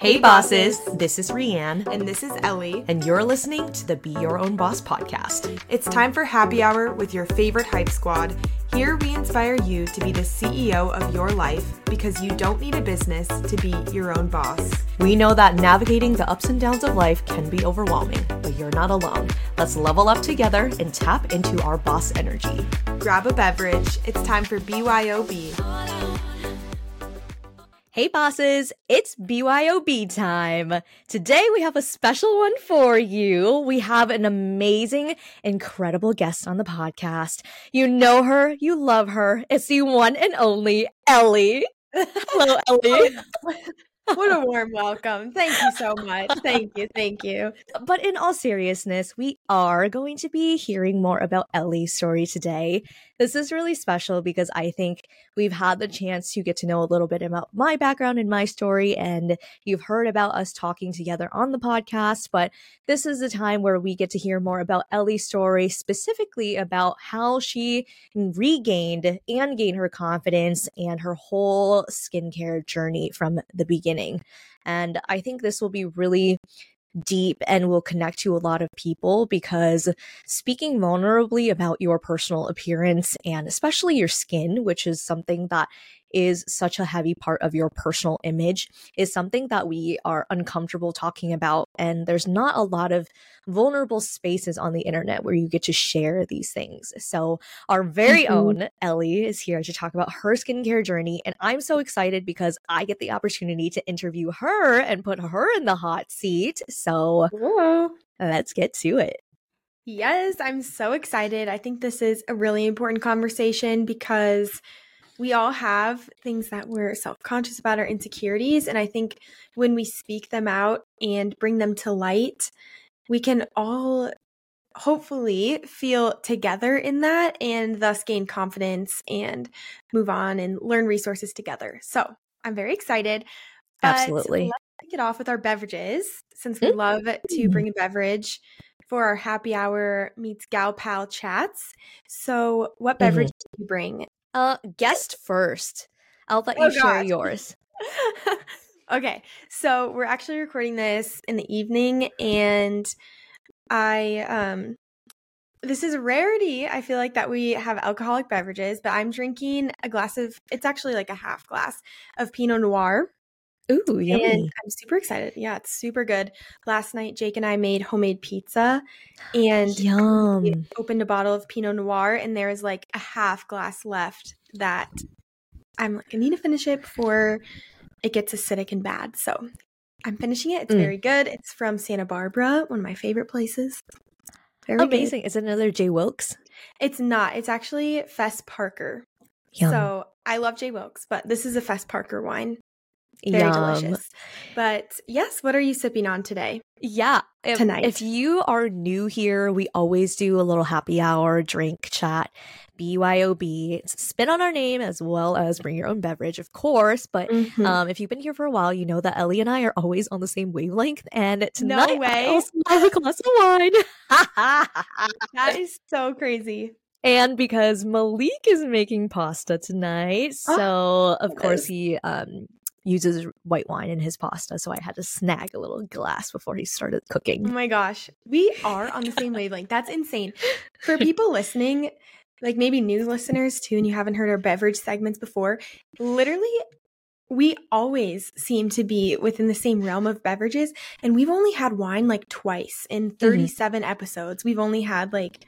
Hey, bosses. This is Rianne. And this is Ellie. And you're listening to the Be Your Own Boss podcast. It's time for happy hour with your favorite hype squad. Here we inspire you to be the CEO of your life because you don't need a business to be your own boss. We know that navigating the ups and downs of life can be overwhelming, but you're not alone. Let's level up together and tap into our boss energy. Grab a beverage. It's time for BYOB. Hey bosses, it's BYOB time. Today we have a special one for you. We have an amazing, incredible guest on the podcast. You know her, you love her. It's the one and only Ellie. Hello, Ellie. what a warm welcome. Thank you so much. Thank you. Thank you. But in all seriousness, we are going to be hearing more about Ellie's story today. This is really special because I think we've had the chance to get to know a little bit about my background and my story, and you've heard about us talking together on the podcast. But this is the time where we get to hear more about Ellie's story, specifically about how she regained and gained her confidence and her whole skincare journey from the beginning. And I think this will be really deep and will connect to a lot of people because speaking vulnerably about your personal appearance and especially your skin, which is something that is such a heavy part of your personal image is something that we are uncomfortable talking about. And there's not a lot of vulnerable spaces on the internet where you get to share these things. So, our very mm-hmm. own Ellie is here to talk about her skincare journey. And I'm so excited because I get the opportunity to interview her and put her in the hot seat. So, Whoa. let's get to it. Yes, I'm so excited. I think this is a really important conversation because we all have things that we're self conscious about, our insecurities. And I think when we speak them out and bring them to light, we can all hopefully feel together in that and thus gain confidence and move on and learn resources together. So I'm very excited. Absolutely. Let's get off with our beverages since we mm-hmm. love to bring a beverage for our happy hour meets gal pal chats. So, what beverage mm-hmm. do you bring? Uh, guest first. I'll let oh, you share yours. okay, so we're actually recording this in the evening, and I um, this is a rarity. I feel like that we have alcoholic beverages, but I'm drinking a glass of. It's actually like a half glass of Pinot Noir. Ooh, yummy. And I'm super excited. Yeah, it's super good. Last night, Jake and I made homemade pizza and Yum. opened a bottle of Pinot Noir, and there is like a half glass left that I'm like, I need to finish it before it gets acidic and bad. So I'm finishing it. It's mm. very good. It's from Santa Barbara, one of my favorite places. Very Amazing. Good. Is it another J. Wilkes? It's not. It's actually Fess Parker. Yum. So I love J. Wilkes, but this is a Fess Parker wine. Very Yum. delicious. But yes, what are you sipping on today? Yeah. If, tonight. If you are new here, we always do a little happy hour drink chat. BYOB. Spin on our name as well as bring your own beverage, of course. But mm-hmm. um, if you've been here for a while, you know that Ellie and I are always on the same wavelength. And tonight, no way. I also have a glass of wine. that is so crazy. And because Malik is making pasta tonight, ah, so oh, of course he um uses white wine in his pasta. So I had to snag a little glass before he started cooking. Oh my gosh. We are on the same wavelength. That's insane. For people listening, like maybe new listeners too, and you haven't heard our beverage segments before, literally we always seem to be within the same realm of beverages and we've only had wine like twice in mm-hmm. 37 mm-hmm. episodes we've only had like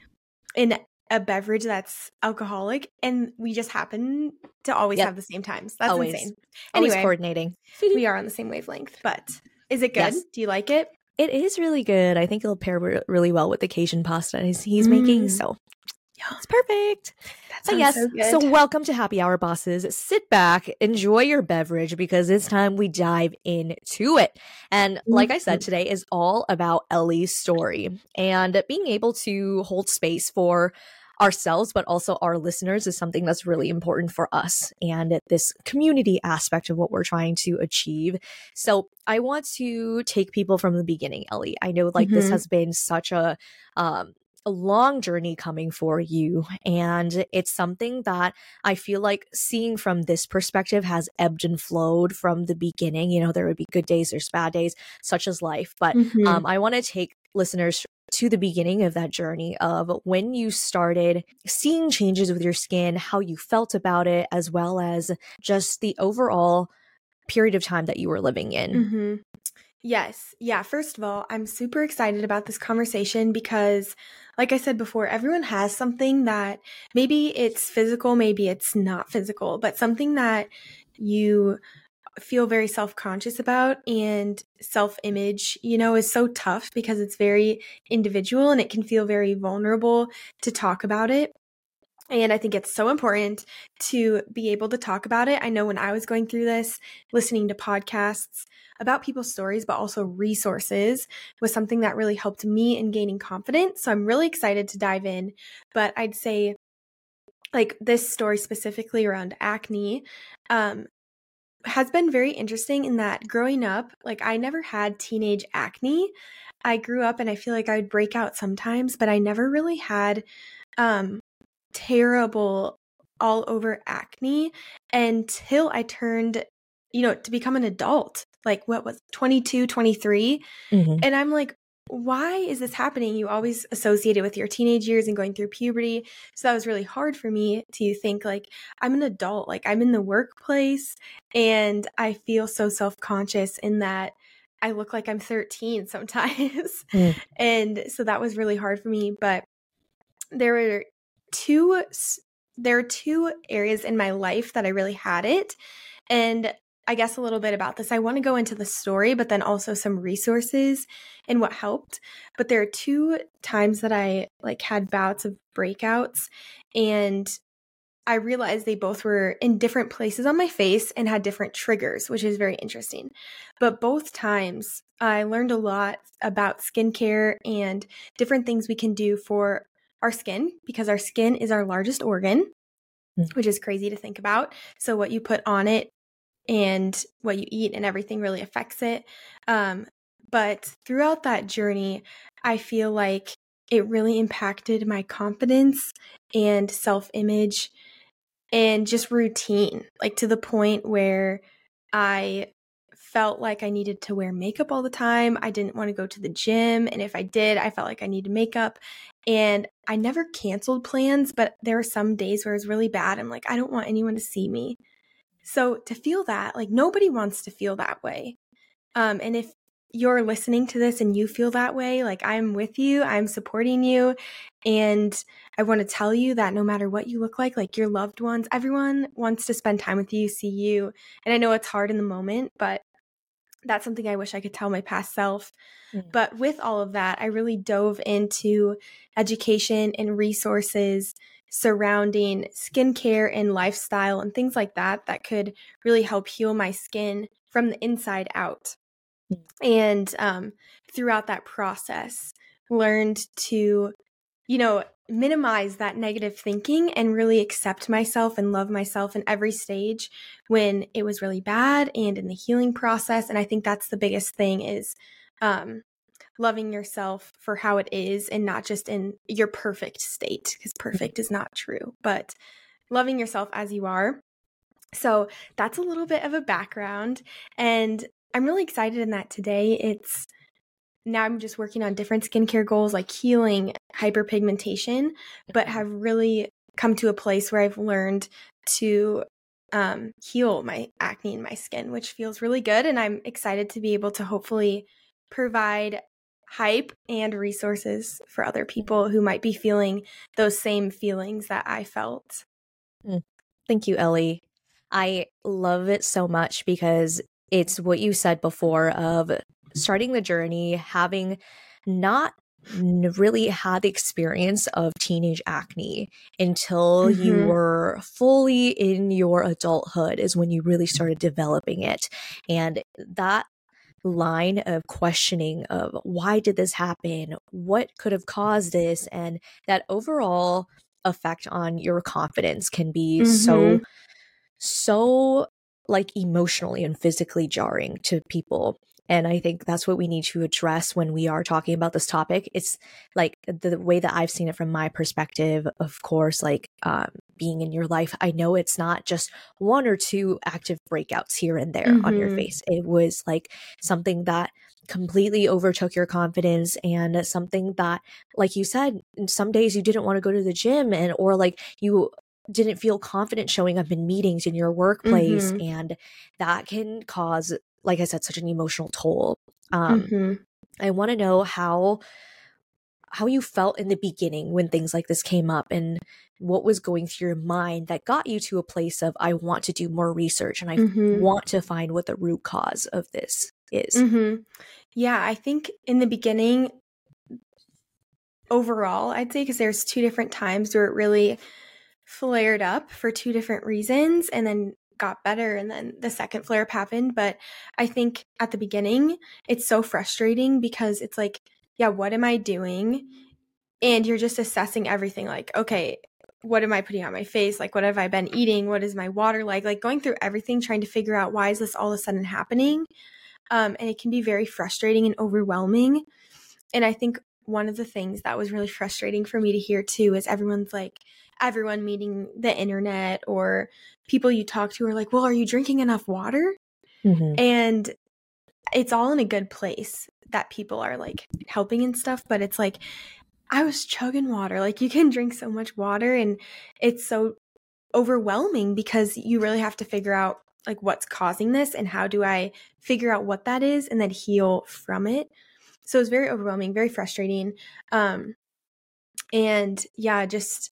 an a beverage that's alcoholic and we just happen to always yep. have the same times. That's always. insane. Anyway, always coordinating. we are on the same wavelength, but is it good? Yes. Do you like it? It is really good. I think it'll pair re- really well with the Cajun pasta he's, he's mm. making. So it's perfect. But yes, so, so, welcome to Happy Hour Bosses. Sit back, enjoy your beverage because it's time we dive into it. And like I said, mm-hmm. today is all about Ellie's story and being able to hold space for ourselves, but also our listeners is something that's really important for us and this community aspect of what we're trying to achieve. So I want to take people from the beginning, Ellie. I know like mm-hmm. this has been such a, um, a long journey coming for you. And it's something that I feel like seeing from this perspective has ebbed and flowed from the beginning. You know, there would be good days, there's bad days, such as life. But mm-hmm. um, I want to take listeners to the beginning of that journey of when you started seeing changes with your skin, how you felt about it, as well as just the overall period of time that you were living in. Mm-hmm. Yes. Yeah. First of all, I'm super excited about this conversation because, like I said before, everyone has something that maybe it's physical, maybe it's not physical, but something that you feel very self conscious about. And self image, you know, is so tough because it's very individual and it can feel very vulnerable to talk about it. And I think it's so important to be able to talk about it. I know when I was going through this, listening to podcasts about people's stories, but also resources was something that really helped me in gaining confidence. So I'm really excited to dive in. But I'd say, like, this story specifically around acne, um, has been very interesting in that growing up, like I never had teenage acne. I grew up and I feel like I would break out sometimes, but I never really had um terrible all over acne until I turned, you know, to become an adult. Like what was 22, 23. Mm-hmm. And I'm like, why is this happening? You always associate it with your teenage years and going through puberty. So that was really hard for me to think like I'm an adult, like I'm in the workplace and I feel so self-conscious in that I look like I'm 13 sometimes. Mm. And so that was really hard for me, but there were two there are two areas in my life that I really had it. And I guess a little bit about this. I want to go into the story, but then also some resources and what helped. But there are two times that I like had bouts of breakouts and I realized they both were in different places on my face and had different triggers, which is very interesting. But both times I learned a lot about skincare and different things we can do for our skin because our skin is our largest organ, mm. which is crazy to think about. So, what you put on it and what you eat and everything really affects it. Um, but throughout that journey, I feel like it really impacted my confidence and self image and just routine, like to the point where I felt like I needed to wear makeup all the time. I didn't want to go to the gym. And if I did, I felt like I needed makeup. And I never canceled plans, but there were some days where it was really bad. I'm like, I don't want anyone to see me. So to feel that, like nobody wants to feel that way. Um, and if you're listening to this and you feel that way, like I'm with you, I'm supporting you. And I want to tell you that no matter what you look like, like your loved ones, everyone wants to spend time with you, see you. And I know it's hard in the moment, but that's something I wish I could tell my past self. Mm. But with all of that, I really dove into education and resources surrounding skincare and lifestyle and things like that that could really help heal my skin from the inside out. Mm. And um, throughout that process, learned to, you know, minimize that negative thinking and really accept myself and love myself in every stage when it was really bad and in the healing process. And i think that's the biggest thing is um, loving yourself for how it is and not just in your perfect state because perfect is not true but loving yourself as you are. So that's a little bit of a background and i'm really excited in that today. It's now I'm just working on different skincare goals like healing hyperpigmentation, but have really come to a place where I've learned to um, heal my acne in my skin, which feels really good. And I'm excited to be able to hopefully provide hype and resources for other people who might be feeling those same feelings that I felt. Mm. Thank you, Ellie. I love it so much because it's what you said before of starting the journey, having not really had the experience of teenage acne until mm-hmm. you were fully in your adulthood is when you really started developing it and that line of questioning of why did this happen what could have caused this and that overall effect on your confidence can be mm-hmm. so so like emotionally and physically jarring to people And I think that's what we need to address when we are talking about this topic. It's like the way that I've seen it from my perspective, of course, like um, being in your life. I know it's not just one or two active breakouts here and there mm-hmm. on your mm-hmm. face. It was like something that completely overtook your confidence and something that like you said some days you didn't want to go to the gym and or like you didn't feel confident showing up in meetings in your workplace mm-hmm. and that can cause like i said such an emotional toll um mm-hmm. i want to know how how you felt in the beginning when things like this came up and what was going through your mind that got you to a place of i want to do more research and i mm-hmm. want to find what the root cause of this is mm-hmm. yeah i think in the beginning overall i'd say because there's two different times where it really flared up for two different reasons and then got better and then the second flare up happened but i think at the beginning it's so frustrating because it's like yeah what am i doing? And you're just assessing everything like okay what am i putting on my face? Like what have i been eating? What is my water like? Like going through everything trying to figure out why is this all of a sudden happening? Um, and it can be very frustrating and overwhelming. And i think one of the things that was really frustrating for me to hear too is everyone's like everyone meeting the internet or people you talk to are like, well, are you drinking enough water? Mm-hmm. And it's all in a good place that people are like helping and stuff, but it's like, I was chugging water. Like, you can drink so much water, and it's so overwhelming because you really have to figure out like what's causing this and how do I figure out what that is and then heal from it. So it's very overwhelming, very frustrating. Um, and yeah, just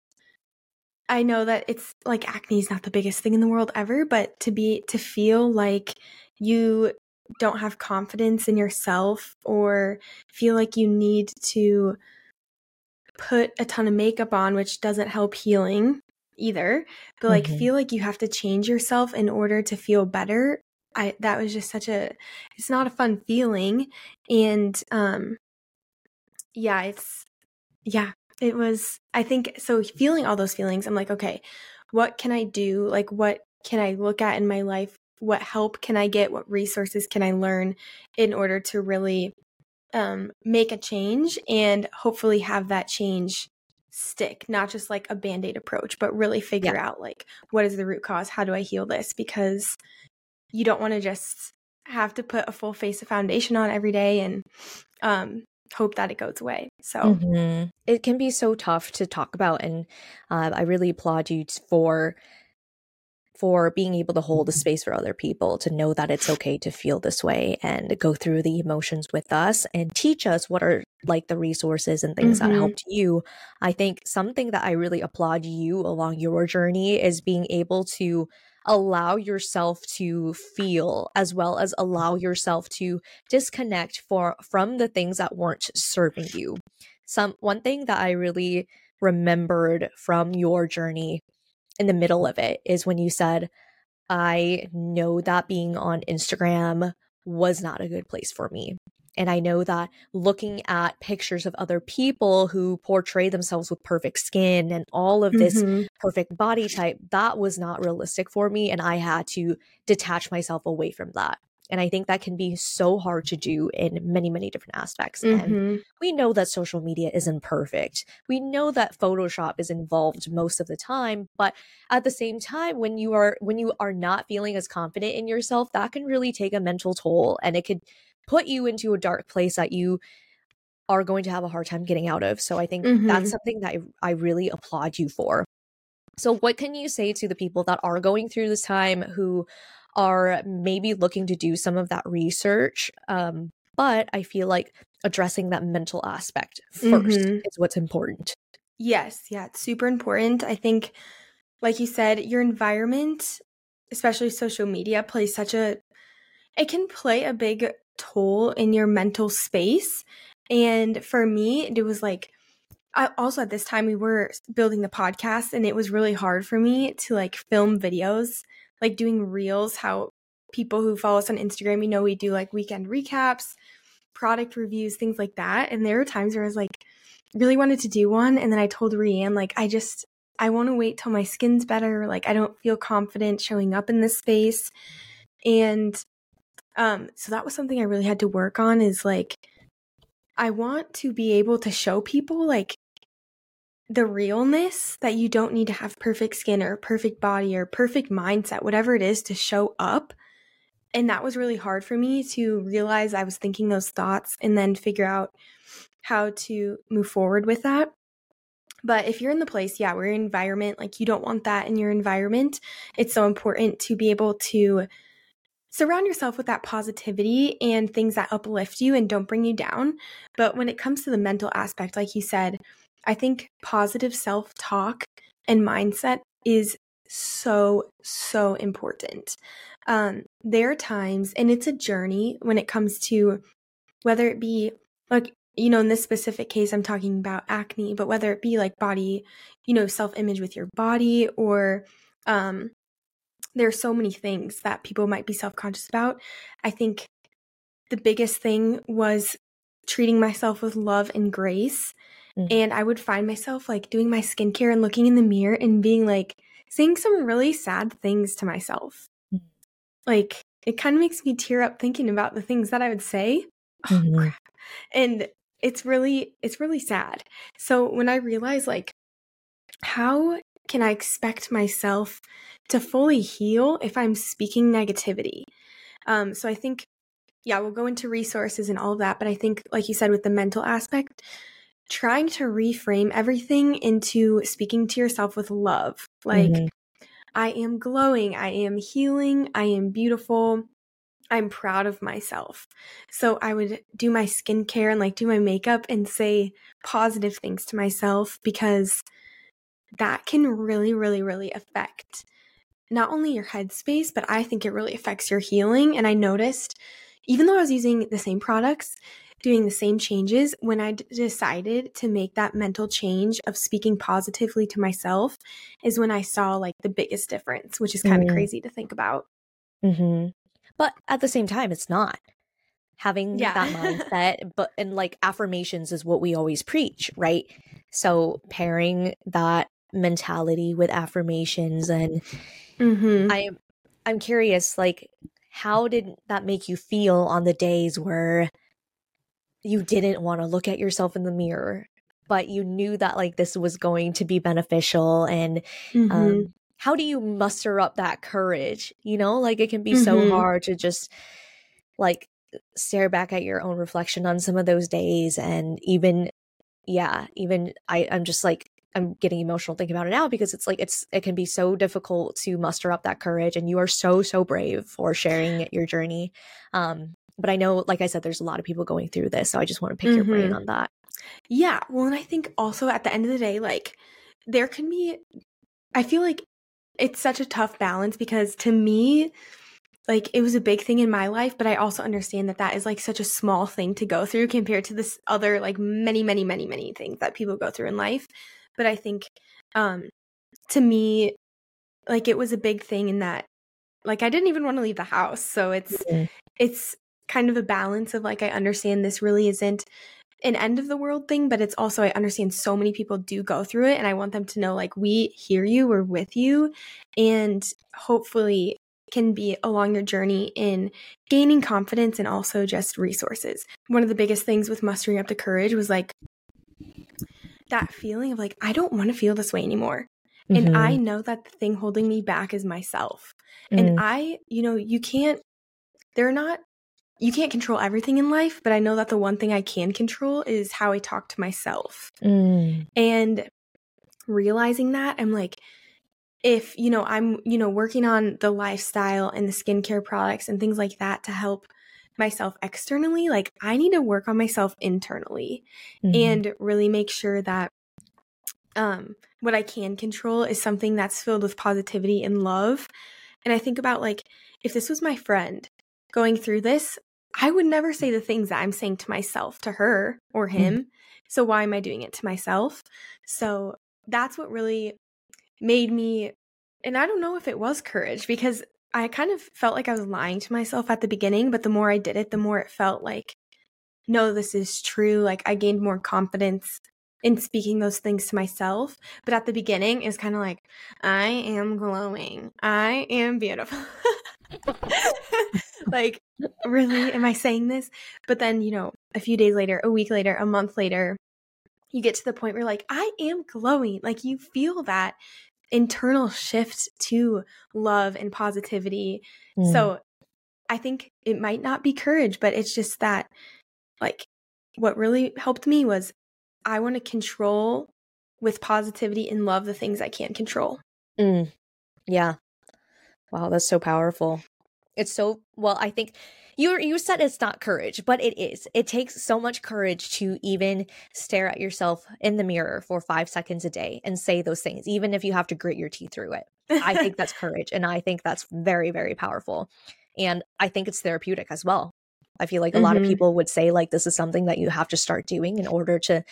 I know that it's like acne is not the biggest thing in the world ever, but to be to feel like you don't have confidence in yourself or feel like you need to put a ton of makeup on which doesn't help healing either but like mm-hmm. feel like you have to change yourself in order to feel better i that was just such a it's not a fun feeling and um yeah it's yeah it was, I think, so feeling all those feelings, I'm like, okay, what can I do? Like, what can I look at in my life? What help can I get? What resources can I learn in order to really um, make a change and hopefully have that change stick, not just like a band aid approach, but really figure yeah. out like what is the root cause? How do I heal this? Because you don't want to just have to put a full face of foundation on every day and um, hope that it goes away. So mm-hmm. it can be so tough to talk about, and uh, I really applaud you for for being able to hold a space for other people to know that it's okay to feel this way and go through the emotions with us and teach us what are like the resources and things mm-hmm. that helped you. I think something that I really applaud you along your journey is being able to allow yourself to feel as well as allow yourself to disconnect for from the things that weren't serving you. Some one thing that I really remembered from your journey in the middle of it is when you said, I know that being on Instagram was not a good place for me. And I know that looking at pictures of other people who portray themselves with perfect skin and all of this mm-hmm. perfect body type, that was not realistic for me. And I had to detach myself away from that. And I think that can be so hard to do in many, many different aspects. Mm-hmm. And we know that social media isn't perfect. We know that Photoshop is involved most of the time. But at the same time, when you are when you are not feeling as confident in yourself, that can really take a mental toll and it could put you into a dark place that you are going to have a hard time getting out of. So I think mm-hmm. that's something that I, I really applaud you for. So, what can you say to the people that are going through this time who are maybe looking to do some of that research? Um, but I feel like addressing that mental aspect 1st mm-hmm. is what's important. Yes, yeah, it's super important. I think, like you said, your environment, especially social media, plays such a it can play a big toll in your mental space. And for me, it was like, I also at this time we were building the podcast and it was really hard for me to like film videos, like doing reels, how people who follow us on Instagram, you know, we do like weekend recaps, product reviews, things like that. And there were times where I was like, really wanted to do one. And then I told Rianne, like, I just, I want to wait till my skin's better. Like, I don't feel confident showing up in this space. And Um, so that was something I really had to work on is like, I want to be able to show people like the realness that you don't need to have perfect skin or perfect body or perfect mindset, whatever it is to show up. And that was really hard for me to realize I was thinking those thoughts and then figure out how to move forward with that. But if you're in the place, yeah, where your environment, like you don't want that in your environment, it's so important to be able to surround yourself with that positivity and things that uplift you and don't bring you down. But when it comes to the mental aspect, like you said, I think positive self talk and mindset is so, so important. Um, there are times, and it's a journey when it comes to whether it be like, you know, in this specific case, I'm talking about acne, but whether it be like body, you know, self image with your body or, um, there are so many things that people might be self conscious about. I think the biggest thing was treating myself with love and grace. Mm-hmm. And I would find myself like doing my skincare and looking in the mirror and being like, saying some really sad things to myself. Mm-hmm. Like, it kind of makes me tear up thinking about the things that I would say. Oh, mm-hmm. crap. And it's really, it's really sad. So when I realized, like, how can I expect myself to fully heal if I'm speaking negativity? Um, so I think, yeah, we'll go into resources and all of that. But I think, like you said, with the mental aspect, trying to reframe everything into speaking to yourself with love. Like, mm-hmm. I am glowing, I am healing, I am beautiful. I'm proud of myself. So I would do my skincare and like do my makeup and say positive things to myself because that can really, really, really affect not only your headspace, but I think it really affects your healing. And I noticed, even though I was using the same products, doing the same changes, when I d- decided to make that mental change of speaking positively to myself, is when I saw like the biggest difference, which is kind of mm-hmm. crazy to think about. Mm-hmm. But at the same time, it's not having yeah. that mindset but and like affirmations is what we always preach right so pairing that mentality with affirmations and mm-hmm. i i'm curious like how did that make you feel on the days where you didn't want to look at yourself in the mirror but you knew that like this was going to be beneficial and mm-hmm. um, how do you muster up that courage you know like it can be mm-hmm. so hard to just like stare back at your own reflection on some of those days and even yeah even i i'm just like I'm getting emotional thinking about it now because it's like it's it can be so difficult to muster up that courage and you are so so brave for sharing your journey. Um but I know like I said there's a lot of people going through this so I just want to pick mm-hmm. your brain mm-hmm. on that. Yeah, well and I think also at the end of the day like there can be I feel like it's such a tough balance because to me like it was a big thing in my life but i also understand that that is like such a small thing to go through compared to this other like many many many many things that people go through in life but I think um to me like it was a big thing in that like I didn't even want to leave the house. So it's mm-hmm. it's kind of a balance of like I understand this really isn't an end of the world thing, but it's also I understand so many people do go through it and I want them to know like we hear you, we're with you and hopefully can be along your journey in gaining confidence and also just resources. One of the biggest things with mustering up the courage was like that feeling of like, I don't want to feel this way anymore. Mm-hmm. And I know that the thing holding me back is myself. Mm-hmm. And I, you know, you can't, they're not, you can't control everything in life, but I know that the one thing I can control is how I talk to myself. Mm. And realizing that, I'm like, if, you know, I'm, you know, working on the lifestyle and the skincare products and things like that to help myself externally, like I need to work on myself internally mm-hmm. and really make sure that um what I can control is something that's filled with positivity and love. And I think about like if this was my friend going through this, I would never say the things that I'm saying to myself to her or him. Mm-hmm. So why am I doing it to myself? So that's what really made me and I don't know if it was courage because I kind of felt like I was lying to myself at the beginning, but the more I did it, the more it felt like, no, this is true. Like I gained more confidence in speaking those things to myself. But at the beginning, it's kind of like, I am glowing. I am beautiful. like, really? Am I saying this? But then, you know, a few days later, a week later, a month later, you get to the point where, like, I am glowing. Like, you feel that internal shift to love and positivity. Mm. So, I think it might not be courage, but it's just that, like, what really helped me was I want to control with positivity and love the things I can't control. Mm. Yeah. Wow, that's so powerful. It's so well, I think you you said it's not courage, but it is. It takes so much courage to even stare at yourself in the mirror for 5 seconds a day and say those things even if you have to grit your teeth through it. I think that's courage and I think that's very very powerful. And I think it's therapeutic as well. I feel like a mm-hmm. lot of people would say like this is something that you have to start doing in order to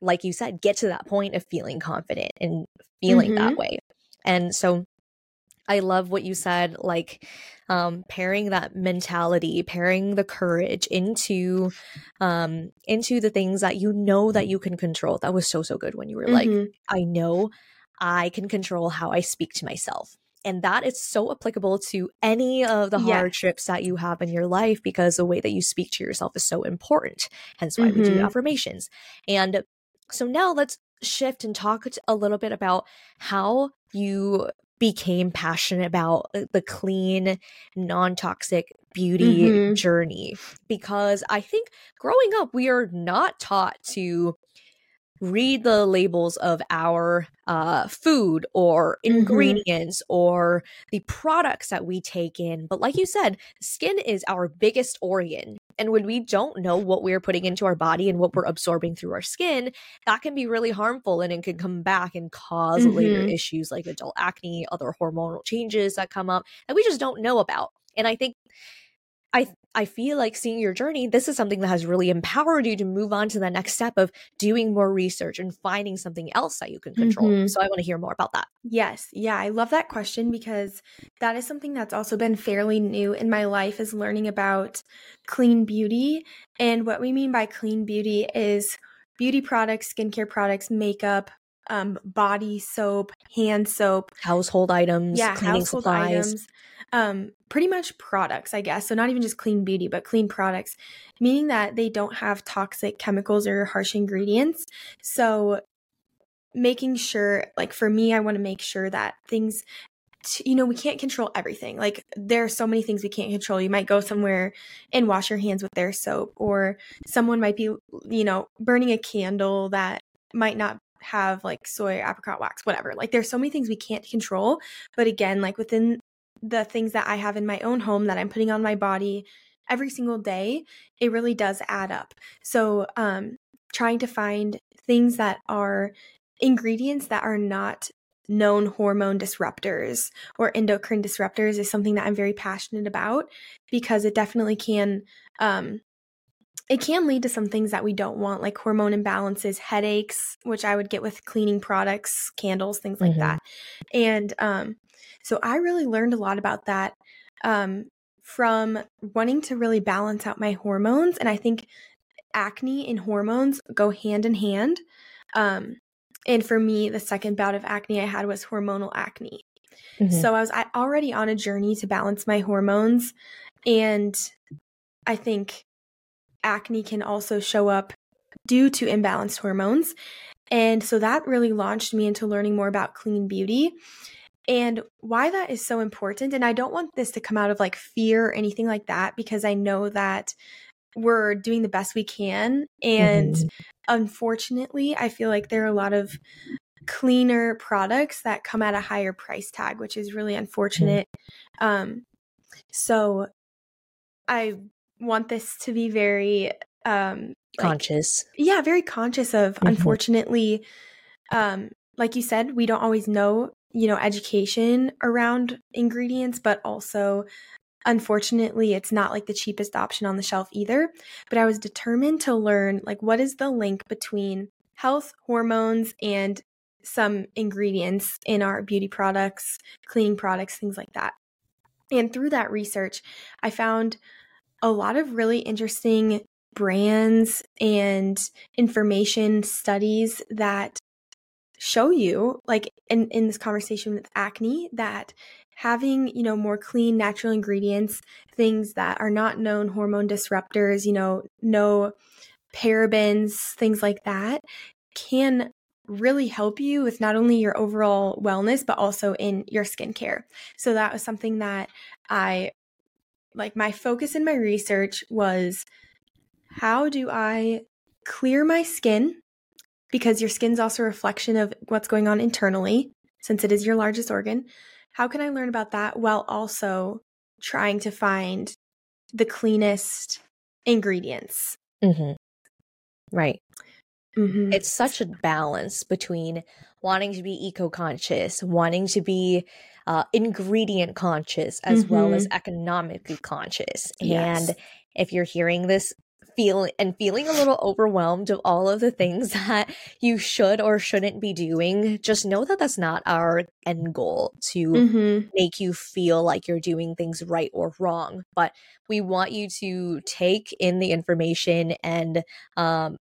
like you said get to that point of feeling confident and feeling mm-hmm. that way. And so I love what you said, like um, pairing that mentality, pairing the courage into um, into the things that you know that you can control. That was so so good when you were mm-hmm. like, I know I can control how I speak to myself. And that is so applicable to any of the hardships that you have in your life because the way that you speak to yourself is so important. Hence why mm-hmm. we do mm-hmm. affirmations. And so now let's shift and talk a little bit about how you became passionate about the clean, non toxic beauty mm-hmm. journey. Because I think growing up, we are not taught to read the labels of our uh, food or mm-hmm. ingredients mm-hmm. or the products that we take in. But like you said, skin is our biggest organ. And when we don't know what we're putting into our body and what we're absorbing through our skin, that can be really harmful and it can come back and because mm-hmm. later issues like adult acne, other hormonal changes that come up that we just don't know about. And I think I I feel like seeing your journey, this is something that has really empowered you to move on to the next step of doing more research and finding something else that you can control. Mm-hmm. So I want to hear more about that. Yes. Yeah, I love that question because that is something that's also been fairly new in my life is learning about clean beauty. And what we mean by clean beauty is beauty products, skincare products, makeup, um, body soap, hand soap, household items, yeah, household supplies. items um, pretty much products, I guess. So not even just clean beauty, but clean products, meaning that they don't have toxic chemicals or harsh ingredients. So making sure, like for me, I want to make sure that things you know, we can't control everything. Like there are so many things we can't control. You might go somewhere and wash your hands with their soap or someone might be, you know, burning a candle that might not have like soy apricot wax whatever like there's so many things we can't control but again like within the things that I have in my own home that I'm putting on my body every single day, it really does add up. So, um, trying to find things that are ingredients that are not known hormone disruptors or endocrine disruptors is something that I'm very passionate about because it definitely can um, it can lead to some things that we don't want like hormone imbalances headaches which i would get with cleaning products candles things like mm-hmm. that and um, so I really learned a lot about that um, from wanting to really balance out my hormones. And I think acne and hormones go hand in hand. Um, and for me, the second bout of acne I had was hormonal acne. Mm-hmm. So I was already on a journey to balance my hormones. And I think acne can also show up due to imbalanced hormones. And so that really launched me into learning more about clean beauty and why that is so important. And I don't want this to come out of like fear or anything like that because I know that we're doing the best we can. And mm-hmm. unfortunately, I feel like there are a lot of cleaner products that come at a higher price tag, which is really mm-hmm. unfortunate. Mm-hmm. Um, so I want this to be very um conscious. Yeah, very conscious of mm-hmm. unfortunately um like you said, we don't always know you know, education around ingredients, but also unfortunately it's not like the cheapest option on the shelf either but i was determined to learn like what is the link between health hormones and some ingredients in our beauty products cleaning products things like that and through that research i found a lot of really interesting brands and information studies that show you like in in this conversation with acne that having you know more clean natural ingredients things that are not known hormone disruptors you know no parabens things like that can really help you with not only your overall wellness but also in your skincare. So that was something that i like my focus in my research was how do i clear my skin because your skin's also a reflection of what's going on internally, since it is your largest organ. How can I learn about that while also trying to find the cleanest ingredients? Mm-hmm. Right. Mm-hmm. It's such a balance between wanting to be eco conscious, wanting to be uh, ingredient conscious, as well as economically conscious. Yes. And if you're hearing this feeling and feeling a little overwhelmed of all of the things that you should or shouldn't be doing, just know that that's not our end goal to Mm-hmm. make you feel like you're doing things right or wrong. But we want you to take in the information and um,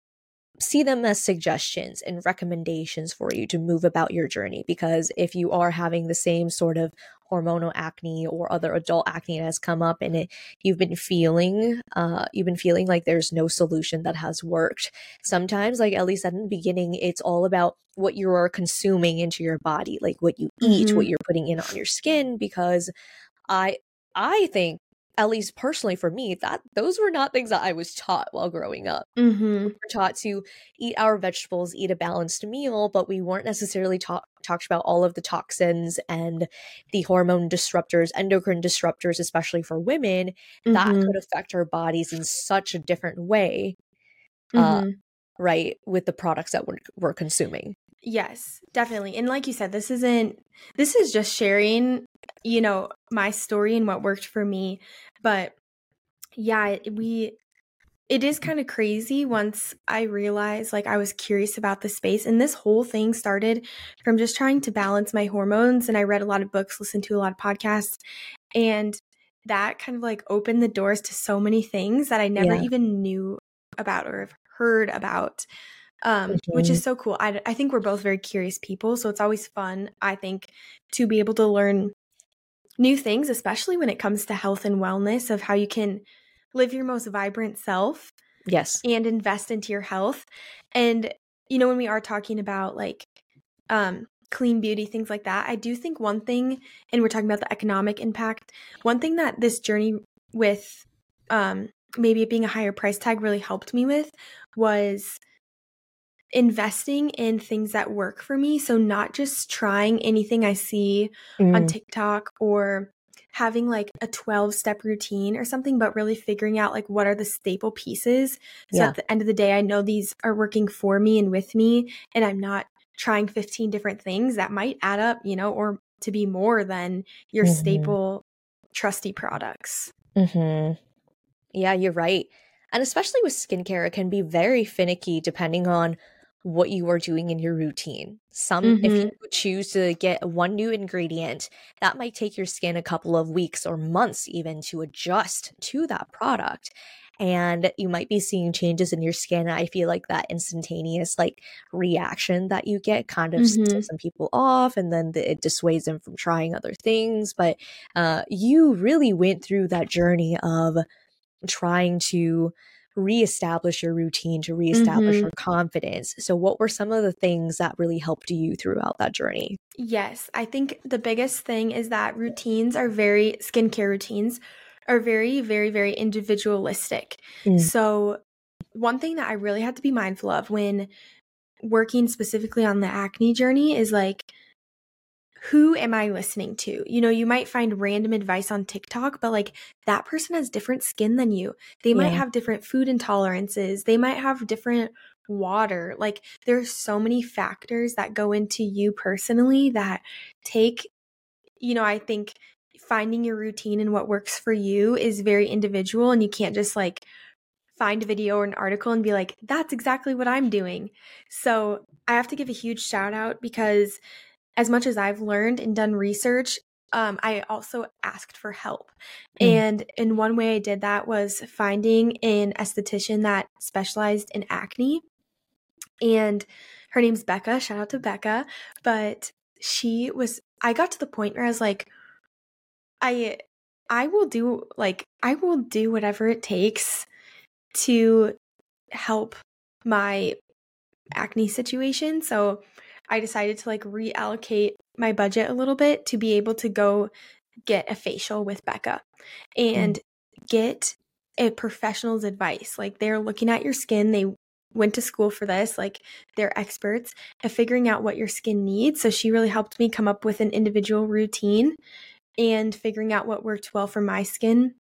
see them as suggestions and recommendations for you to move about your journey. Because if you are having the same sort of hormonal acne or other adult acne that has come up and it, you've been feeling uh, you've been feeling like there's no solution that has worked sometimes like Ellie said in the beginning it's all about what you're consuming into your body like what you eat Mhm. what you're putting in on your skin because i i think at least personally for me that those were not things that i was taught while growing up Mm-hmm. we were taught to eat our vegetables, eat a balanced meal, but we weren't necessarily taught talked about all of the toxins and the hormone disruptors, endocrine disruptors, especially for women, that Mhm. could affect our bodies in such a different way, uh, Mhm. right? With the products that we're, we're consuming. Yes, definitely. And like you said, this isn't this is just sharing, you know, my story and what worked for me. But yeah, we it is kind of crazy once I realized like I was curious about the space and this whole thing started from just trying to balance my hormones and I read a lot of books, listened to a lot of podcasts and that kind of like opened the doors to so many things that I never Yeah. even knew about or have heard about um, which Mhm. is so cool. I, I think we're both very curious people, so it's always fun, I think, to be able to learn new things, especially when it comes to health and wellness, of how you can live your most vibrant self Yes. and invest into your health. And, you know, when we are talking about like um, clean beauty, things like that, I do think one thing, and we're talking about the economic impact, one thing that this journey with um, maybe it being a higher price tag really helped me with was investing in things that work for me. So, not just trying anything I see on Mm, TikTok or having like a 12 step routine or something, but really figuring out like what are the staple pieces. So Yeah. at the end of the day, I know these are working for me and with me, and I'm not trying 15 different things that might add up, you know, or to be more than your Mhm. staple trusty products. hmm Yeah, you're right. And especially with skincare, it can be very finicky depending on what you are doing in your routine. Some, if Mhm. you choose to get one new ingredient, that might take your skin a couple of weeks or months even to adjust to that product. And you might be seeing changes in your skin. I feel like that instantaneous like reaction that you get kind of Mhm. sets some people off and then the, it dissuades them from trying other things. But uh, you really went through that journey of trying to reestablish your routine, to reestablish Mhm. your confidence. So, what were some of the things that really helped you throughout that journey? Yes, I think the biggest thing is that routines are very skincare routines are very very very individualistic. Mm. So one thing that I really had to be mindful of when working specifically on the acne journey is like who am I listening to? You know, you might find random advice on TikTok, but like that person has different skin than you. They might Yeah. have different food intolerances. They might have different water. Like there's so many factors that go into you personally that take, you know, I think finding your routine and what works for you is very individual and you can't just like find a video or an article and be like, that's exactly what I'm doing. So I have to give a huge shout out because as much as I've learned and done research, um, I also asked for help. Mm. And in one way I did that was finding an esthetician that specialized in acne. And her name's Becca. Shout out to Becca. But she was, I got to the point where I was like, I, I will do, like, I will do whatever it takes to help my acne situation. So I decided to like reallocate my budget a little bit to be able to go get a facial with Becca and mm. get a professional's advice. Like they're looking at your skin, they went to school for this, like they're experts at figuring out what your skin needs. So she really helped me come up with an individual routine and figuring out what worked well for my skin.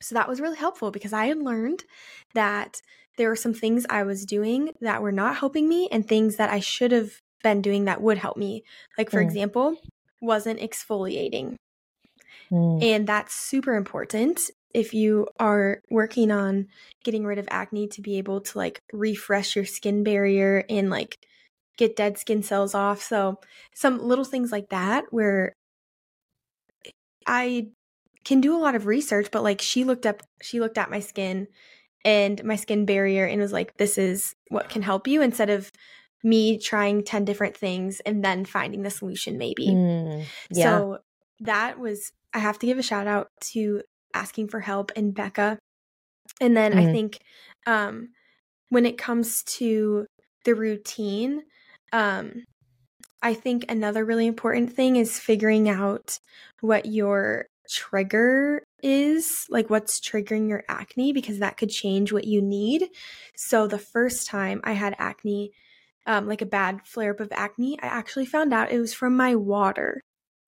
So that was really helpful because I had learned that there were some things I was doing that were not helping me and things that I should have been doing that would help me. Like, for mm. example, wasn't exfoliating. Mm. And that's super important if you are working on getting rid of acne to be able to like refresh your skin barrier and like get dead skin cells off. So, some little things like that where I can do a lot of research, but like she looked up, she looked at my skin and my skin barrier and was like, this is what can help you instead of me trying 10 different things and then finding the solution maybe. Mm, yeah. So that was, I have to give a shout out to asking for help and Becca. And then mm-hmm. I think um, when it comes to the routine, um, I think another really important thing is figuring out what your trigger is, like what's triggering your acne, because that could change what you need. So the first time I had acne, um, like a bad flare up of acne, I actually found out it was from my water.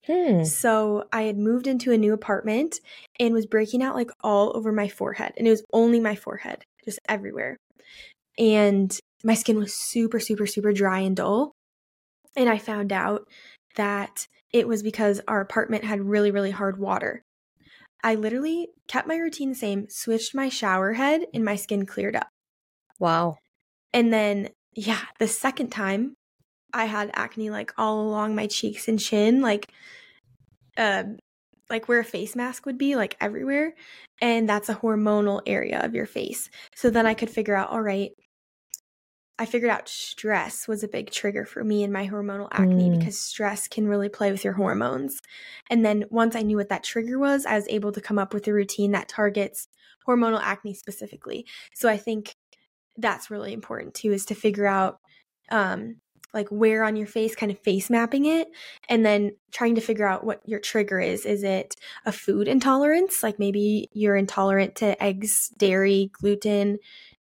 Hmm. So I had moved into a new apartment and was breaking out like all over my forehead. And it was only my forehead, just everywhere. And my skin was super, super, super dry and dull. And I found out that it was because our apartment had really, really hard water. I literally kept my routine the same, switched my shower head, and my skin cleared up. Wow. And then, yeah, the second time I had acne like all along my cheeks and chin, like, uh, like where a face mask would be, like everywhere. And that's a hormonal area of your face. So then I could figure out, all right, I figured out stress was a big trigger for me and my hormonal acne mm. because stress can really play with your hormones. And then once I knew what that trigger was, I was able to come up with a routine that targets hormonal acne specifically. So I think that's really important too is to figure out um like where on your face kind of face mapping it and then trying to figure out what your trigger is is it a food intolerance like maybe you're intolerant to eggs dairy gluten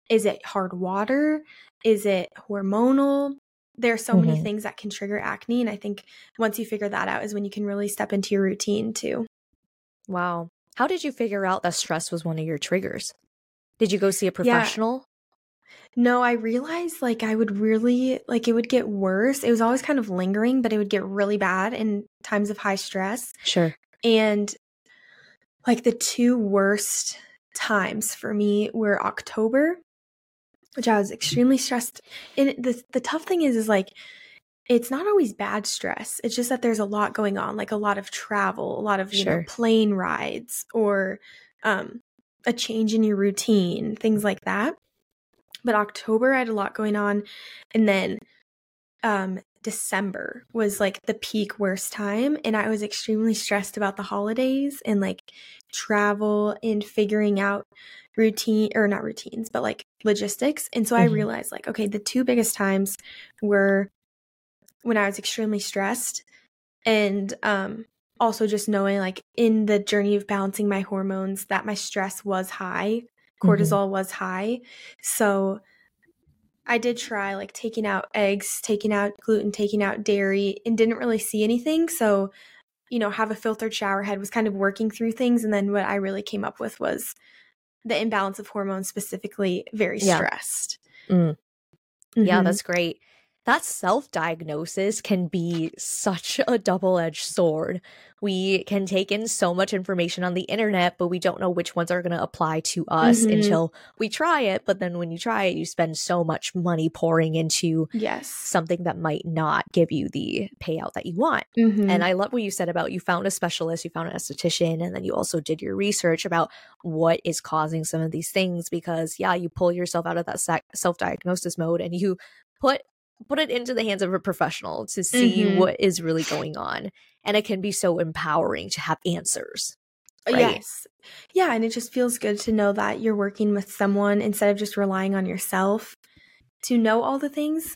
is it hard water is it hormonal? There are so mm-hmm. many things that can trigger acne. And I think once you figure that out is when you can really step into your routine too. Wow. How did you figure out that stress was one of your triggers? Did you go see a professional? No, I realized like I would really like it would get worse. It was always kind of lingering, but it would get really bad in times of high stress. Sure. And like the two worst times for me were October which I was extremely stressed. And the the tough thing is, is like it's not always bad stress. It's just that there's a lot going on, like a lot of travel, a lot of you sure. know plane rides, or um, a change in your routine, things like that. But October, I had a lot going on, and then um, December was like the peak worst time, and I was extremely stressed about the holidays and like travel and figuring out routine or not routines, but like logistics. And so mm-hmm. I realized like, okay, the two biggest times were when I was extremely stressed and um also just knowing like in the journey of balancing my hormones that my stress was high. Cortisol mm-hmm. was high. So I did try like taking out eggs, taking out gluten, taking out dairy, and didn't really see anything. So, you know, have a filtered shower head was kind of working through things. And then what I really came up with was the imbalance of hormones specifically very yeah. stressed. Mm. Mm-hmm. Yeah, that's great that self diagnosis can be such a double edged sword. We can take in so much information on the internet, but we don't know which ones are going to apply to us mm-hmm. until we try it. But then when you try it, you spend so much money pouring into yes. something that might not give you the payout that you want. Mm-hmm. And I love what you said about you found a specialist, you found an esthetician, and then you also did your research about what is causing some of these things because, yeah, you pull yourself out of that self diagnosis mode and you put put it into the hands of a professional to see Mhm. what is really going on. And it can be so empowering to have answers. Right? Yes. Yeah, and it just feels good to know that you're working with someone instead of just relying on yourself to know all the things,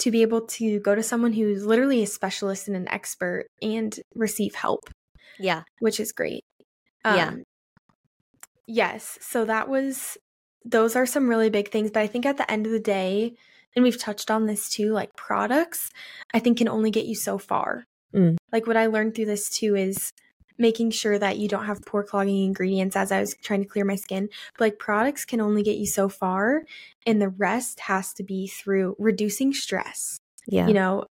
to be able to go to someone who's literally a specialist and an expert and receive help, Yeah. which is great. Yeah. Um, Yes. So that was, those are some really big things. But I think at the end of the day, and we've touched on this too, like products, I think can only get you so far. Mm. Like what I learned through this too is making sure that you don't have pore clogging ingredients as I was trying to clear my skin. But like products can only get you so far, and the rest has to be through reducing stress. Yeah. You know,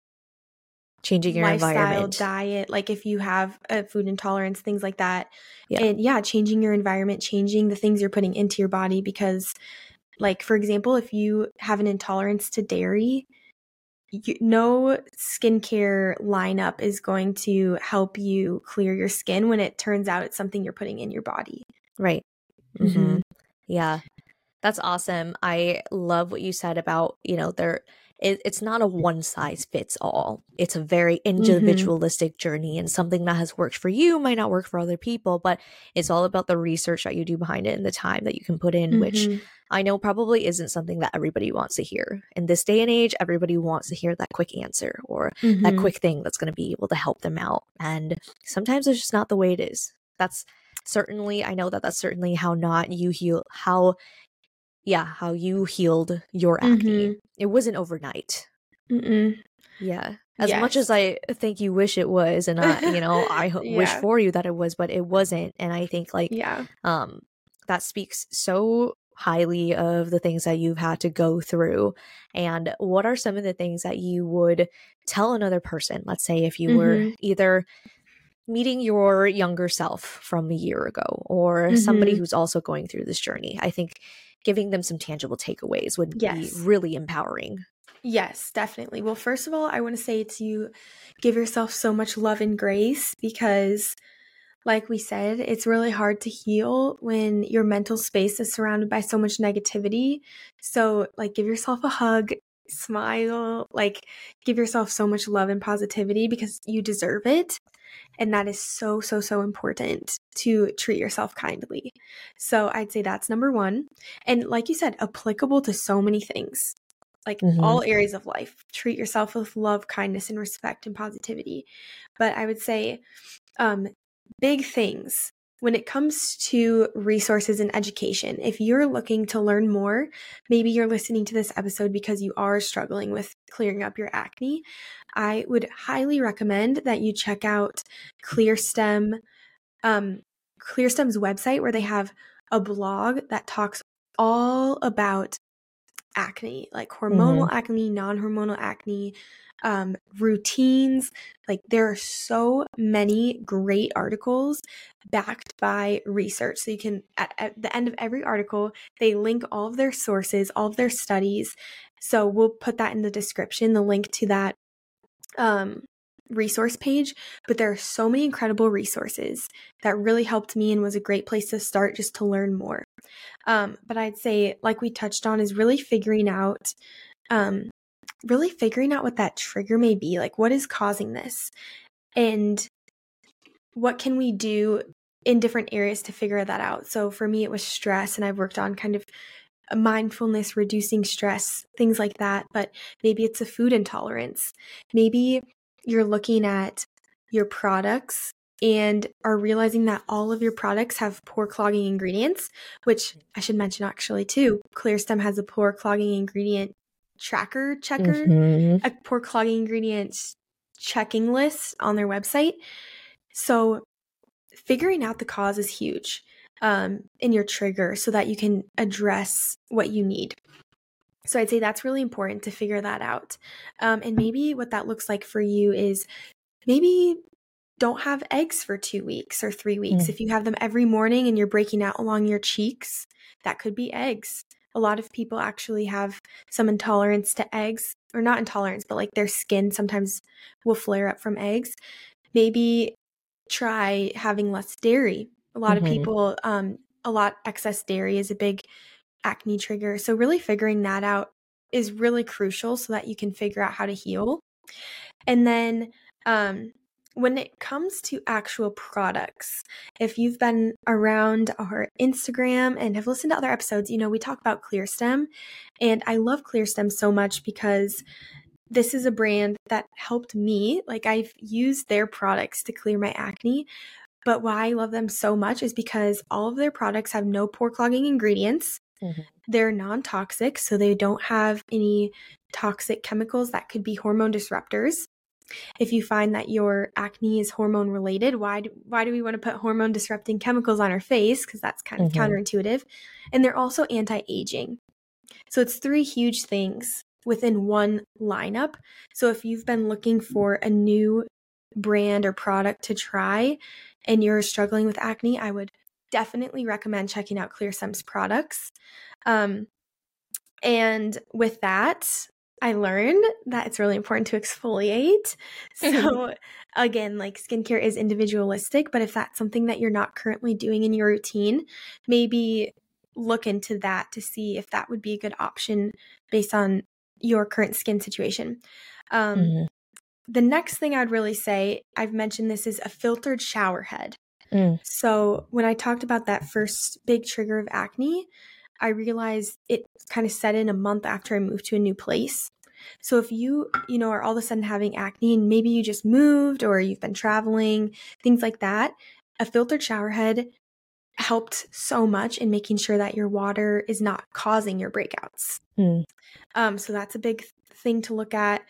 Changing your lifestyle, environment. diet, like if you have a food intolerance, things like that. Yeah. And yeah, changing your environment, changing the things you're putting into your body because like for example, if you have an intolerance to dairy, you, no skincare lineup is going to help you clear your skin when it turns out it's something you're putting in your body. Right. Mhm. hmm Yeah. That's awesome. I love what you said about, you know, there it, it's not a one size fits all. It's a very individualistic journey and something that has worked for you might not work for other people, but it's all about the research that you do behind it and the time that you can put in, which Mhm. I know probably isn't something that everybody wants to hear. In this day and age, everybody wants to hear that quick answer or that Mhm. quick thing that's going to be able to help them out. And sometimes it's just not the way it is. That's certainly, I know that that's certainly how not you heal, how, yeah, how you healed your acne. Mhm. It wasn't overnight. Mm-mm. Yeah. As much as I think you wish it was, and I, you know, I ho- wish for you that it was, but it wasn't. And I think like, Yeah. um, that speaks so highly of the things that you've had to go through. And what are some of the things that you would tell another person? Let's say if you were Mhm. either meeting your younger self from a year ago or somebody Mhm. who's also going through this journey. I think giving them some tangible takeaways would Yes. be really empowering. Yes, definitely. Well, first of all, I want to say to you give yourself so much love and grace because, like we said, it's really hard to heal when your mental space is surrounded by so much negativity. So, like, give yourself a hug, smile, like, give yourself so much love and positivity because you deserve it. And that is so, so, so important to treat yourself kindly. So, I'd say that's number one. And, like you said, applicable to so many things like Mhm. all areas of life. Treat yourself with love, kindness, and respect and positivity. But I would say, um, big things when it comes to resources and education. If you're looking to learn more, maybe you're listening to this episode because you are struggling with clearing up your acne. I would highly recommend that you check out ClearStem, um, ClearStem's website where they have a blog that talks all about acne, like hormonal acne, non hormonal acne, um, routines. Like there are so many great articles backed by research. So you can, at, at the end of every article, they link all of their sources, all of their studies. So we'll put that in the description, the link to that um, resource page. But there are so many incredible resources that really helped me and was a great place to start just to learn more. Um, but I'd say, like we touched on, is really figuring out, um, really figuring out what that trigger may be. Like, what is causing this, and what can we do in different areas to figure that out. So for me, it was stress, and I've worked on kind of mindfulness, reducing stress, things like that. But maybe it's a food intolerance. Maybe you're looking at your products and are realizing that all of your products have pore clogging ingredients, which I should mention actually too. ClearStem has a pore clogging ingredient tracker checker, Mhm. a pore clogging ingredients checking list on their website. So figuring out the cause is huge um, in your trigger so that you can address what you need. So I'd say that's really important to figure that out. Um, and maybe what that looks like for you is maybe don't have eggs for two weeks or three weeks. Mm. If you have them every morning and you're breaking out along your cheeks, that could be eggs. A lot of people actually have some intolerance to eggs, or not intolerance, but like their skin sometimes will flare up from eggs. Maybe try having less dairy. A lot Mhm. of people, um, a lot excess dairy is a big acne trigger. So really figuring that out is really crucial so that you can figure out how to heal. And then um, when it comes to actual products, if you've been around our Instagram and have listened to other episodes, you know, we talk about ClearStem. And I love ClearStem so much because this is a brand that helped me. Like, I've used their products to clear my acne. But why I love them so much is because all of their products have no pore clogging ingredients. Mm-hmm. They're non toxic, so they don't have any toxic chemicals that could be hormone disruptors. If you find that your acne is hormone related, why do, why do we want to put hormone disrupting chemicals on our face? Because that's kind of mm-hmm. counterintuitive. And they're also anti aging. So it's three huge things within one lineup. So if you've been looking for a new brand or product to try and you're struggling with acne, I would definitely recommend checking out ClearStem's products. Um, and with that, I learned that it's really important to exfoliate. So, again, like skincare is individualistic, but if that's something that you're not currently doing in your routine, maybe look into that to see if that would be a good option based on your current skin situation. Um, mm-hmm. The next thing I'd really say, I've mentioned this, is a filtered shower head. Mm. So, when I talked about that first big trigger of acne, I realized it kind of set in a month after I moved to a new place. So if you, you know, are all of a sudden having acne and maybe you just moved or you've been traveling, things like that, a filtered shower head helped so much in making sure that your water is not causing your breakouts. Mm. Um, so that's a big thing to look at.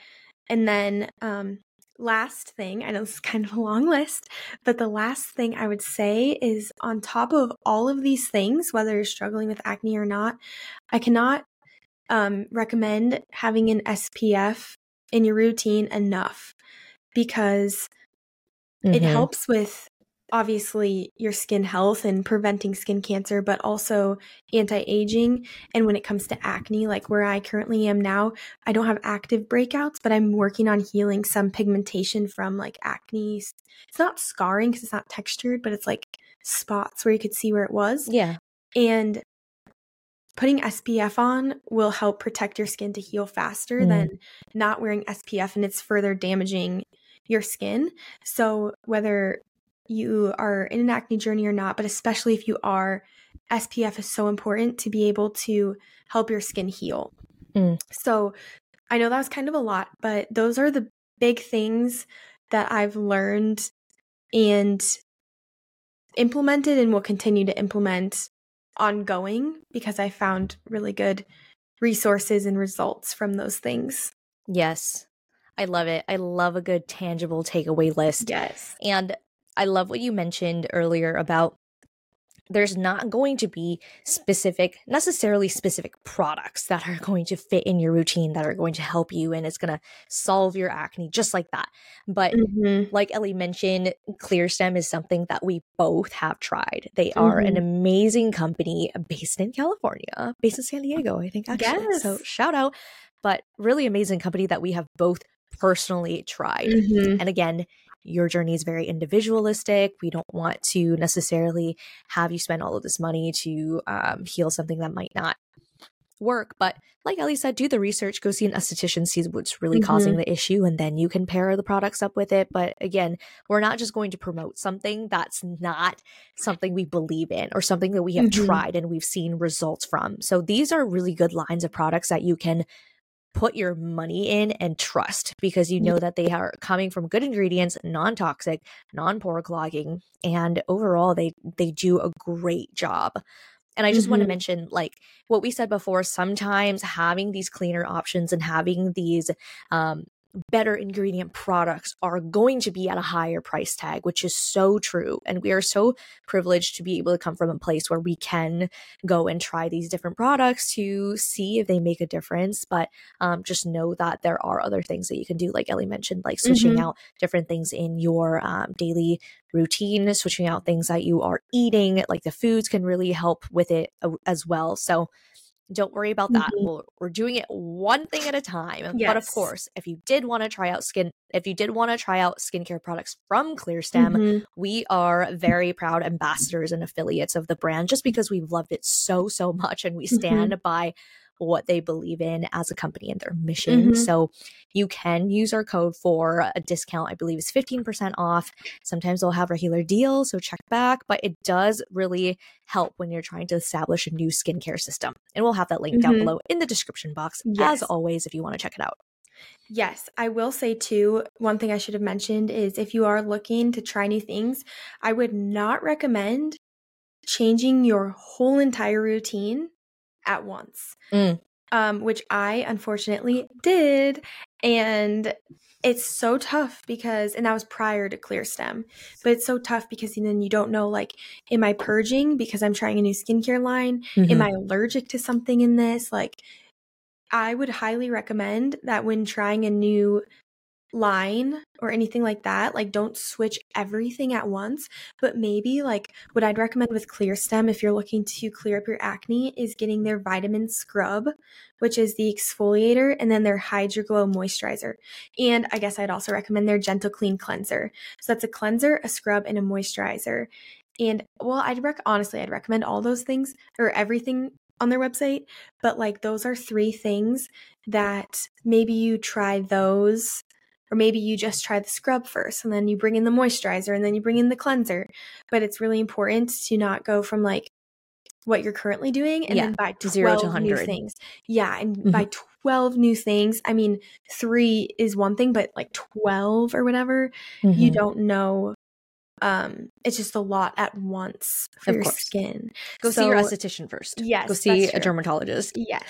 And then um, last thing, I know this is kind of a long list, but the last thing I would say is on top of all of these things, whether you're struggling with acne or not, I cannot um, recommend having an SPF in your routine enough because mm-hmm. it helps with obviously your skin health and preventing skin cancer, but also anti aging. And when it comes to acne, like where I currently am now, I don't have active breakouts, but I'm working on healing some pigmentation from like acne. It's not scarring because it's not textured, but it's like spots where you could see where it was. Yeah. And putting SPF on will help protect your skin to heal faster mm. than not wearing SPF and it's further damaging your skin. So, whether you are in an acne journey or not, but especially if you are, SPF is so important to be able to help your skin heal. Mm. So I know that was kind of a lot, but those are the big things that I've learned and implemented and will continue to implement ongoing because I found really good resources and results from those things. Yes. I love it. I love a good tangible takeaway list. Yes. And I love what you mentioned earlier about there's not going to be specific, necessarily specific products that are going to fit in your routine that are going to help you and it's going to solve your acne just like that. But mm-hmm. like Ellie mentioned, ClearStem is something that we both have tried. They mm-hmm. are an mm-hmm. amazing company based in California, based in San Diego, I think actually. Yes. So shout out. But really amazing company that we have both personally tried. Mm-hmm. And again, your journey is very individualistic. We don't want to necessarily have you spend all of this money to um, heal something that might not work. But like Ellie said, do the research, go see an esthetician, see what's really mm-hmm. causing the issue, and then you can pair the products up with it. But again, we're not just going to promote something that's not something we believe in or something that we have mm-hmm. tried and we've seen results from. So these are really good lines of products that you can put your money in and trust because you know that they are coming from good ingredients, non-toxic, non-pore clogging, and overall they they do a great job. And I just mm-hmm. want to mention, like what we said before, sometimes having these cleaner options and having these um, better ingredient products are going to be at a higher price tag, which is so true. And we are so privileged to be able to come from a place where we can go and try these different products to see if they make a difference. But um, just know that there are other things that you can do, like Ellie mentioned, like switching mm-hmm. out different things in your um, daily routine, switching out things that you are eating, like the foods can really help with it as well. So, don't worry about that. Mm-hmm. We'll, we're doing it one thing at a time. Yes. But of course, if you did want to try out skin, if you did want to try out skincare products from ClearStem, mm-hmm. we are very proud ambassadors and affiliates of the brand just because we've loved it so, so much and we stand mm-hmm. by what they believe in as a company and their mission. Mhm. So you can use our code for a discount. I believe it's 15% off. Sometimes they'll have regular deals, so check back, but it does really help when you're trying to establish a new skincare system. And we'll have that link down Mhm. below in the description box, Yes. as always, if you want to check it out. Yes, I will say too, one thing I should have mentioned is if you are looking to try new things, I would not recommend changing your whole entire routine at once. Mm. Um, which I unfortunately did. And it's so tough because, and that was prior to ClearStem, but it's so tough because then you don't know, like, am I purging because I'm trying a new skincare line? Mm-hmm. Am I allergic to something in this? Like, I would highly recommend that when trying a new line or anything like that, like don't switch everything at once, but maybe like what I'd recommend with ClearStem if you're looking to clear up your acne is getting their vitamin scrub, which is the exfoliator, and then their Hydraglow moisturizer. And I guess I'd also recommend their Gentle Clean cleanser. So that's a cleanser, a scrub, and a moisturizer. And well, I'd rec honestly, I'd recommend all those things or everything on their website, but like those are three things that maybe you try those or maybe you just try the scrub first and then you bring in the moisturizer and then you bring in the cleanser. But it's really important to not go from like what you're currently doing and Yeah, then buy 12 zero to new 100. things. Yeah, and buy 12 new things. I mean, 3 is one thing, but like 12 or whatever, you Mhm. don't know um it's just a lot at once for Of your course. skin. Go see your So- esthetician first. Yes, Go see a dermatologist. Yes.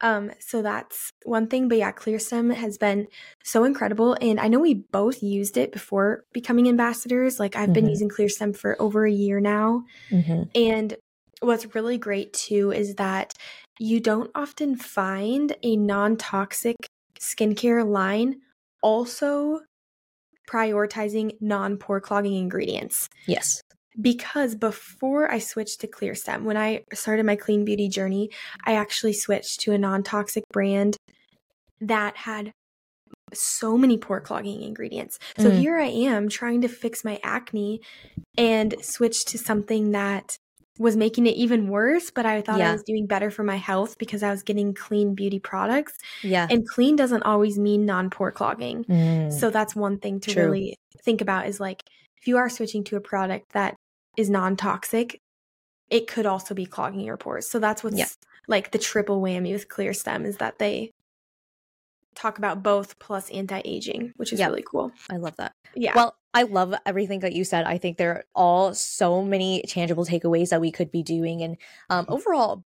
Um, so that's one thing. But yeah, ClearStem has been so incredible. And I know we both used it before becoming ambassadors. Like I've been Mhm. using ClearStem for over a year now. Mm-hmm. And what's really great too is that you don't often find a non toxic skincare line also prioritizing non pore clogging ingredients Yes. because before I switched to ClearStem, when I started my clean beauty journey, I actually switched to a non toxic brand that had so many pore clogging ingredients. So Mm. here I am trying to fix my acne and switch to something that was making it even worse, but I thought Yeah. I was doing better for my health because I was getting clean beauty products. Yeah. And clean doesn't always mean non pore clogging. Mm. So that's one thing to True. really think about is like if you are switching to a product that is non-toxic, it could also be clogging your pores. So that's what's Yeah. like the triple whammy with ClearStem is that they talk about both plus anti-aging, which is Yeah. really cool. I love that. Yeah. Well, I love everything that you said. I think there are all so many tangible takeaways that we could be doing, and um, overall,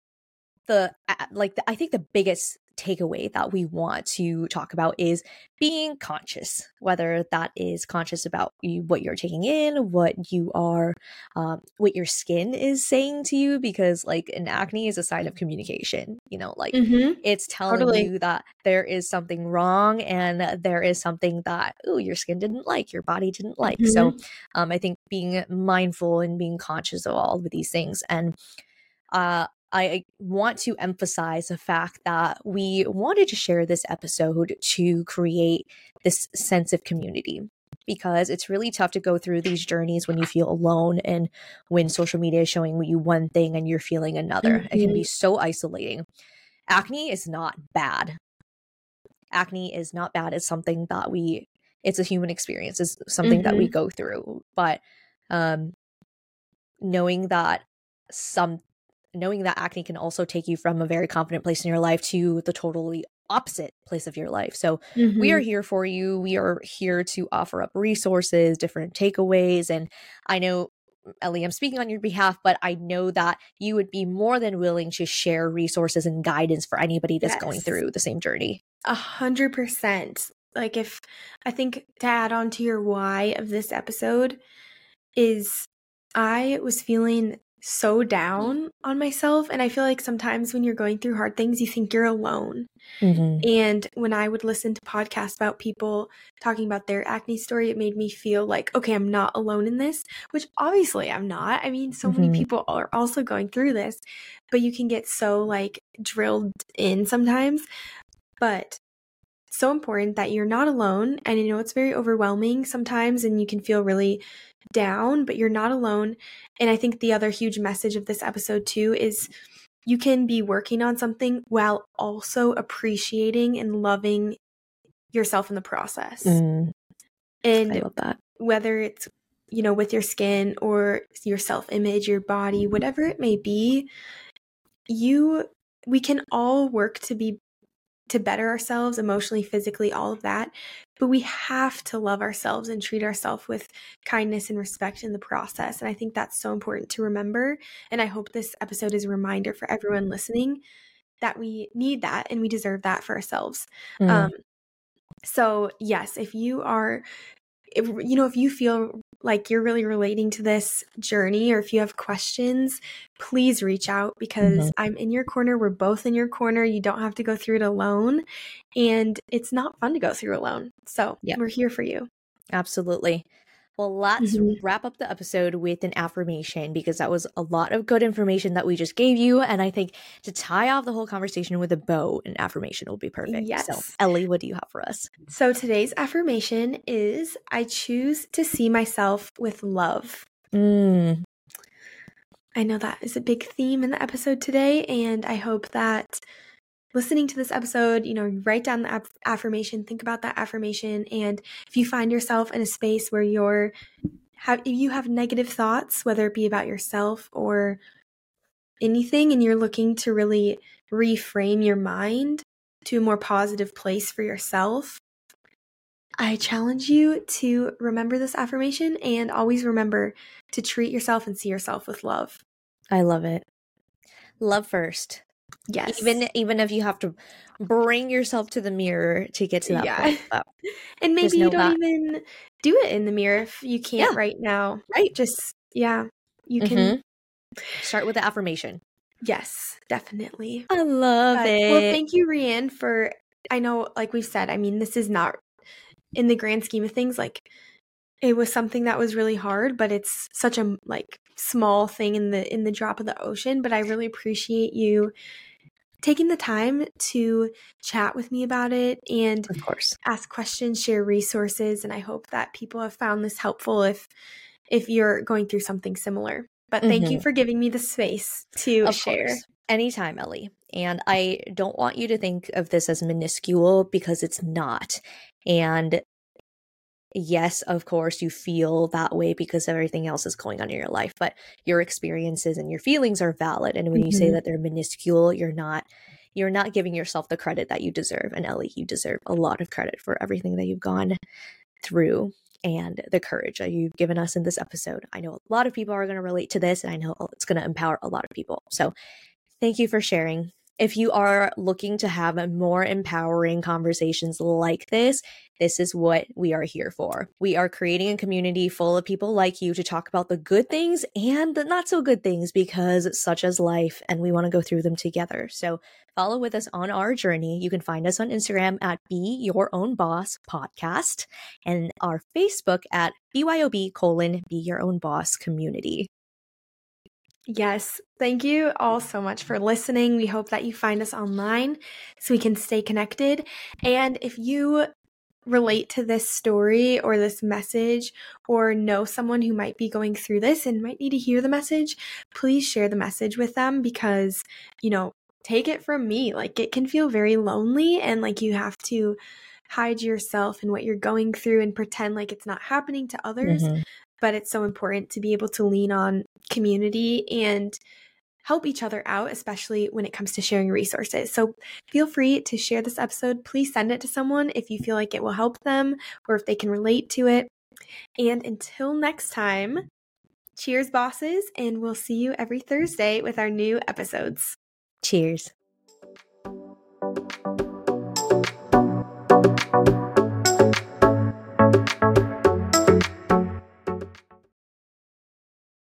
the like the, I think the biggest takeaway that we want to talk about is being conscious, whether that is conscious about you, what you're taking in, what you are, um, what your skin is saying to you, because like an acne is a sign of communication. You know, like Mhm. it's telling Totally. you that there is something wrong and there is something that oh your skin didn't like your body didn't like so um, i think being mindful and being conscious of all of these things and uh, I want to emphasize the fact that we wanted to share this episode to create this sense of community because it's really tough to go through these journeys when you feel alone and when social media is showing you one thing and you're feeling another. It can be so isolating. Acne is not bad. Acne is not bad. It's something that we, it's a human experience, it's something that we go through. But um, knowing that some, knowing that acne can also take you from a very confident place in your life to the totally opposite place of your life. So we are Mhm. here for you. We are here to offer up resources, different takeaways. And I know, Ellie, I'm speaking on your behalf, but I know that you would be more than willing to share resources and guidance for anybody that's going through the same journey. A hundred percent. Like if I think to add on to your why of this episode is I was feeling so down on myself and I feel like sometimes when you're going through hard things you think you're alone. And when I would listen to podcasts about people talking about their acne story, it made me feel like, okay, I'm not alone in this, which obviously I'm not. I mean, so Mhm. many people are also going through this, but you can get so like drilled in sometimes. But so important that you're not alone. And you know, it's very overwhelming sometimes, and you can feel really down, but you're not alone. And I think the other huge message of this episode, too, is you can be working on something while also appreciating and loving yourself in the process. Mm, and I love that. whether it's you know with your skin or your self-image your body whatever it may be you we can all work to be to better ourselves emotionally physically all of that. But we have to love ourselves and treat ourselves with kindness and respect in the process. And i think that's so important to remember. And i hope this episode is a reminder for everyone listening that we need that and we deserve that for ourselves. Mm, um so yes if you are if, you know if you feel like you're really relating to this journey or if you have questions please reach out because Mhm. i'm in your corner we're both in your corner you don't have to go through it alone and it's not fun to go through alone so Yep. we're here for you absolutely. Well, let's Mhm. wrap up the episode with an affirmation because that was a lot of good information that we just gave you. And I think to tie off the whole conversation with a bow, an affirmation will be perfect. So, Yes. Ellie, what do you have for us? so today's affirmation is i choose to see myself with love Mm, I know that is a big theme in the episode today, and I hope that listening to this episode, you know, write down the aff- affirmation, think about that affirmation, and if you find yourself in a space where you're have if you have negative thoughts, whether it be about yourself or anything, and you're looking to really reframe your mind to a more positive place for yourself, I challenge you to remember this affirmation and always remember to treat yourself and see yourself with love. I love it. Love first. Yes. Even even if you have to bring yourself to the mirror to get to that Yeah. point. But, and maybe you don't that. even do it in the mirror if you can't Yeah. right now. right. Just yeah, you can. Mhm. Start with the affirmation. Yes, definitely. I love But- it. well, thank you, Rianne, for. I know, like we've said, I mean, this is not in the grand scheme of things. Like, it was something that was really hard, but it's such a like small thing in the in the drop of the ocean. But I really appreciate you taking the time to chat with me about it and of course. ask questions, share resources, and I hope that people have found this helpful if if you're going through something similar. But thank you mm-hmm. for giving me the space to Of share. course. Anytime, Ellie. And I don't want you to think of this as minuscule because it's not. And yes, of course, you feel that way because everything else is going on in your life, but your experiences and your feelings are valid. And when you say Mhm. that they're minuscule, you're not you're not giving yourself the credit that you deserve. And Ellie, you deserve a lot of credit for everything that you've gone through and the courage that you've given us in this episode. I know a lot of people are going to relate to this, and I know it's going to empower a lot of people. So, thank you for sharing. If you are looking to have more empowering conversations like this, this is what we are here for. We are creating a community full of people like you to talk about the good things and the not so good things because such as life, and we want to go through them together. So, follow with us on our journey. You can find us on Instagram at Be Your Own Boss Podcast and our Facebook at BYOB colon Be Your Own Boss Community. Yes. Thank you all so much for listening. We hope that you find us online so we can stay connected. And if you relate to this story or this message or know someone who might be going through this and might need to hear the message, please share the message with them because, you know, take it from me. Like it can feel very lonely and like you have to hide yourself and what you're going through and pretend like it's not happening to others Mhm. but it's so important to be able to lean on community and help each other out, especially when it comes to sharing resources. So feel free to share this episode. Please send it to someone if you feel like it will help them or if they can relate to it. And until next time, cheers, bosses, and we'll see you every Thursday with our new episodes. Cheers.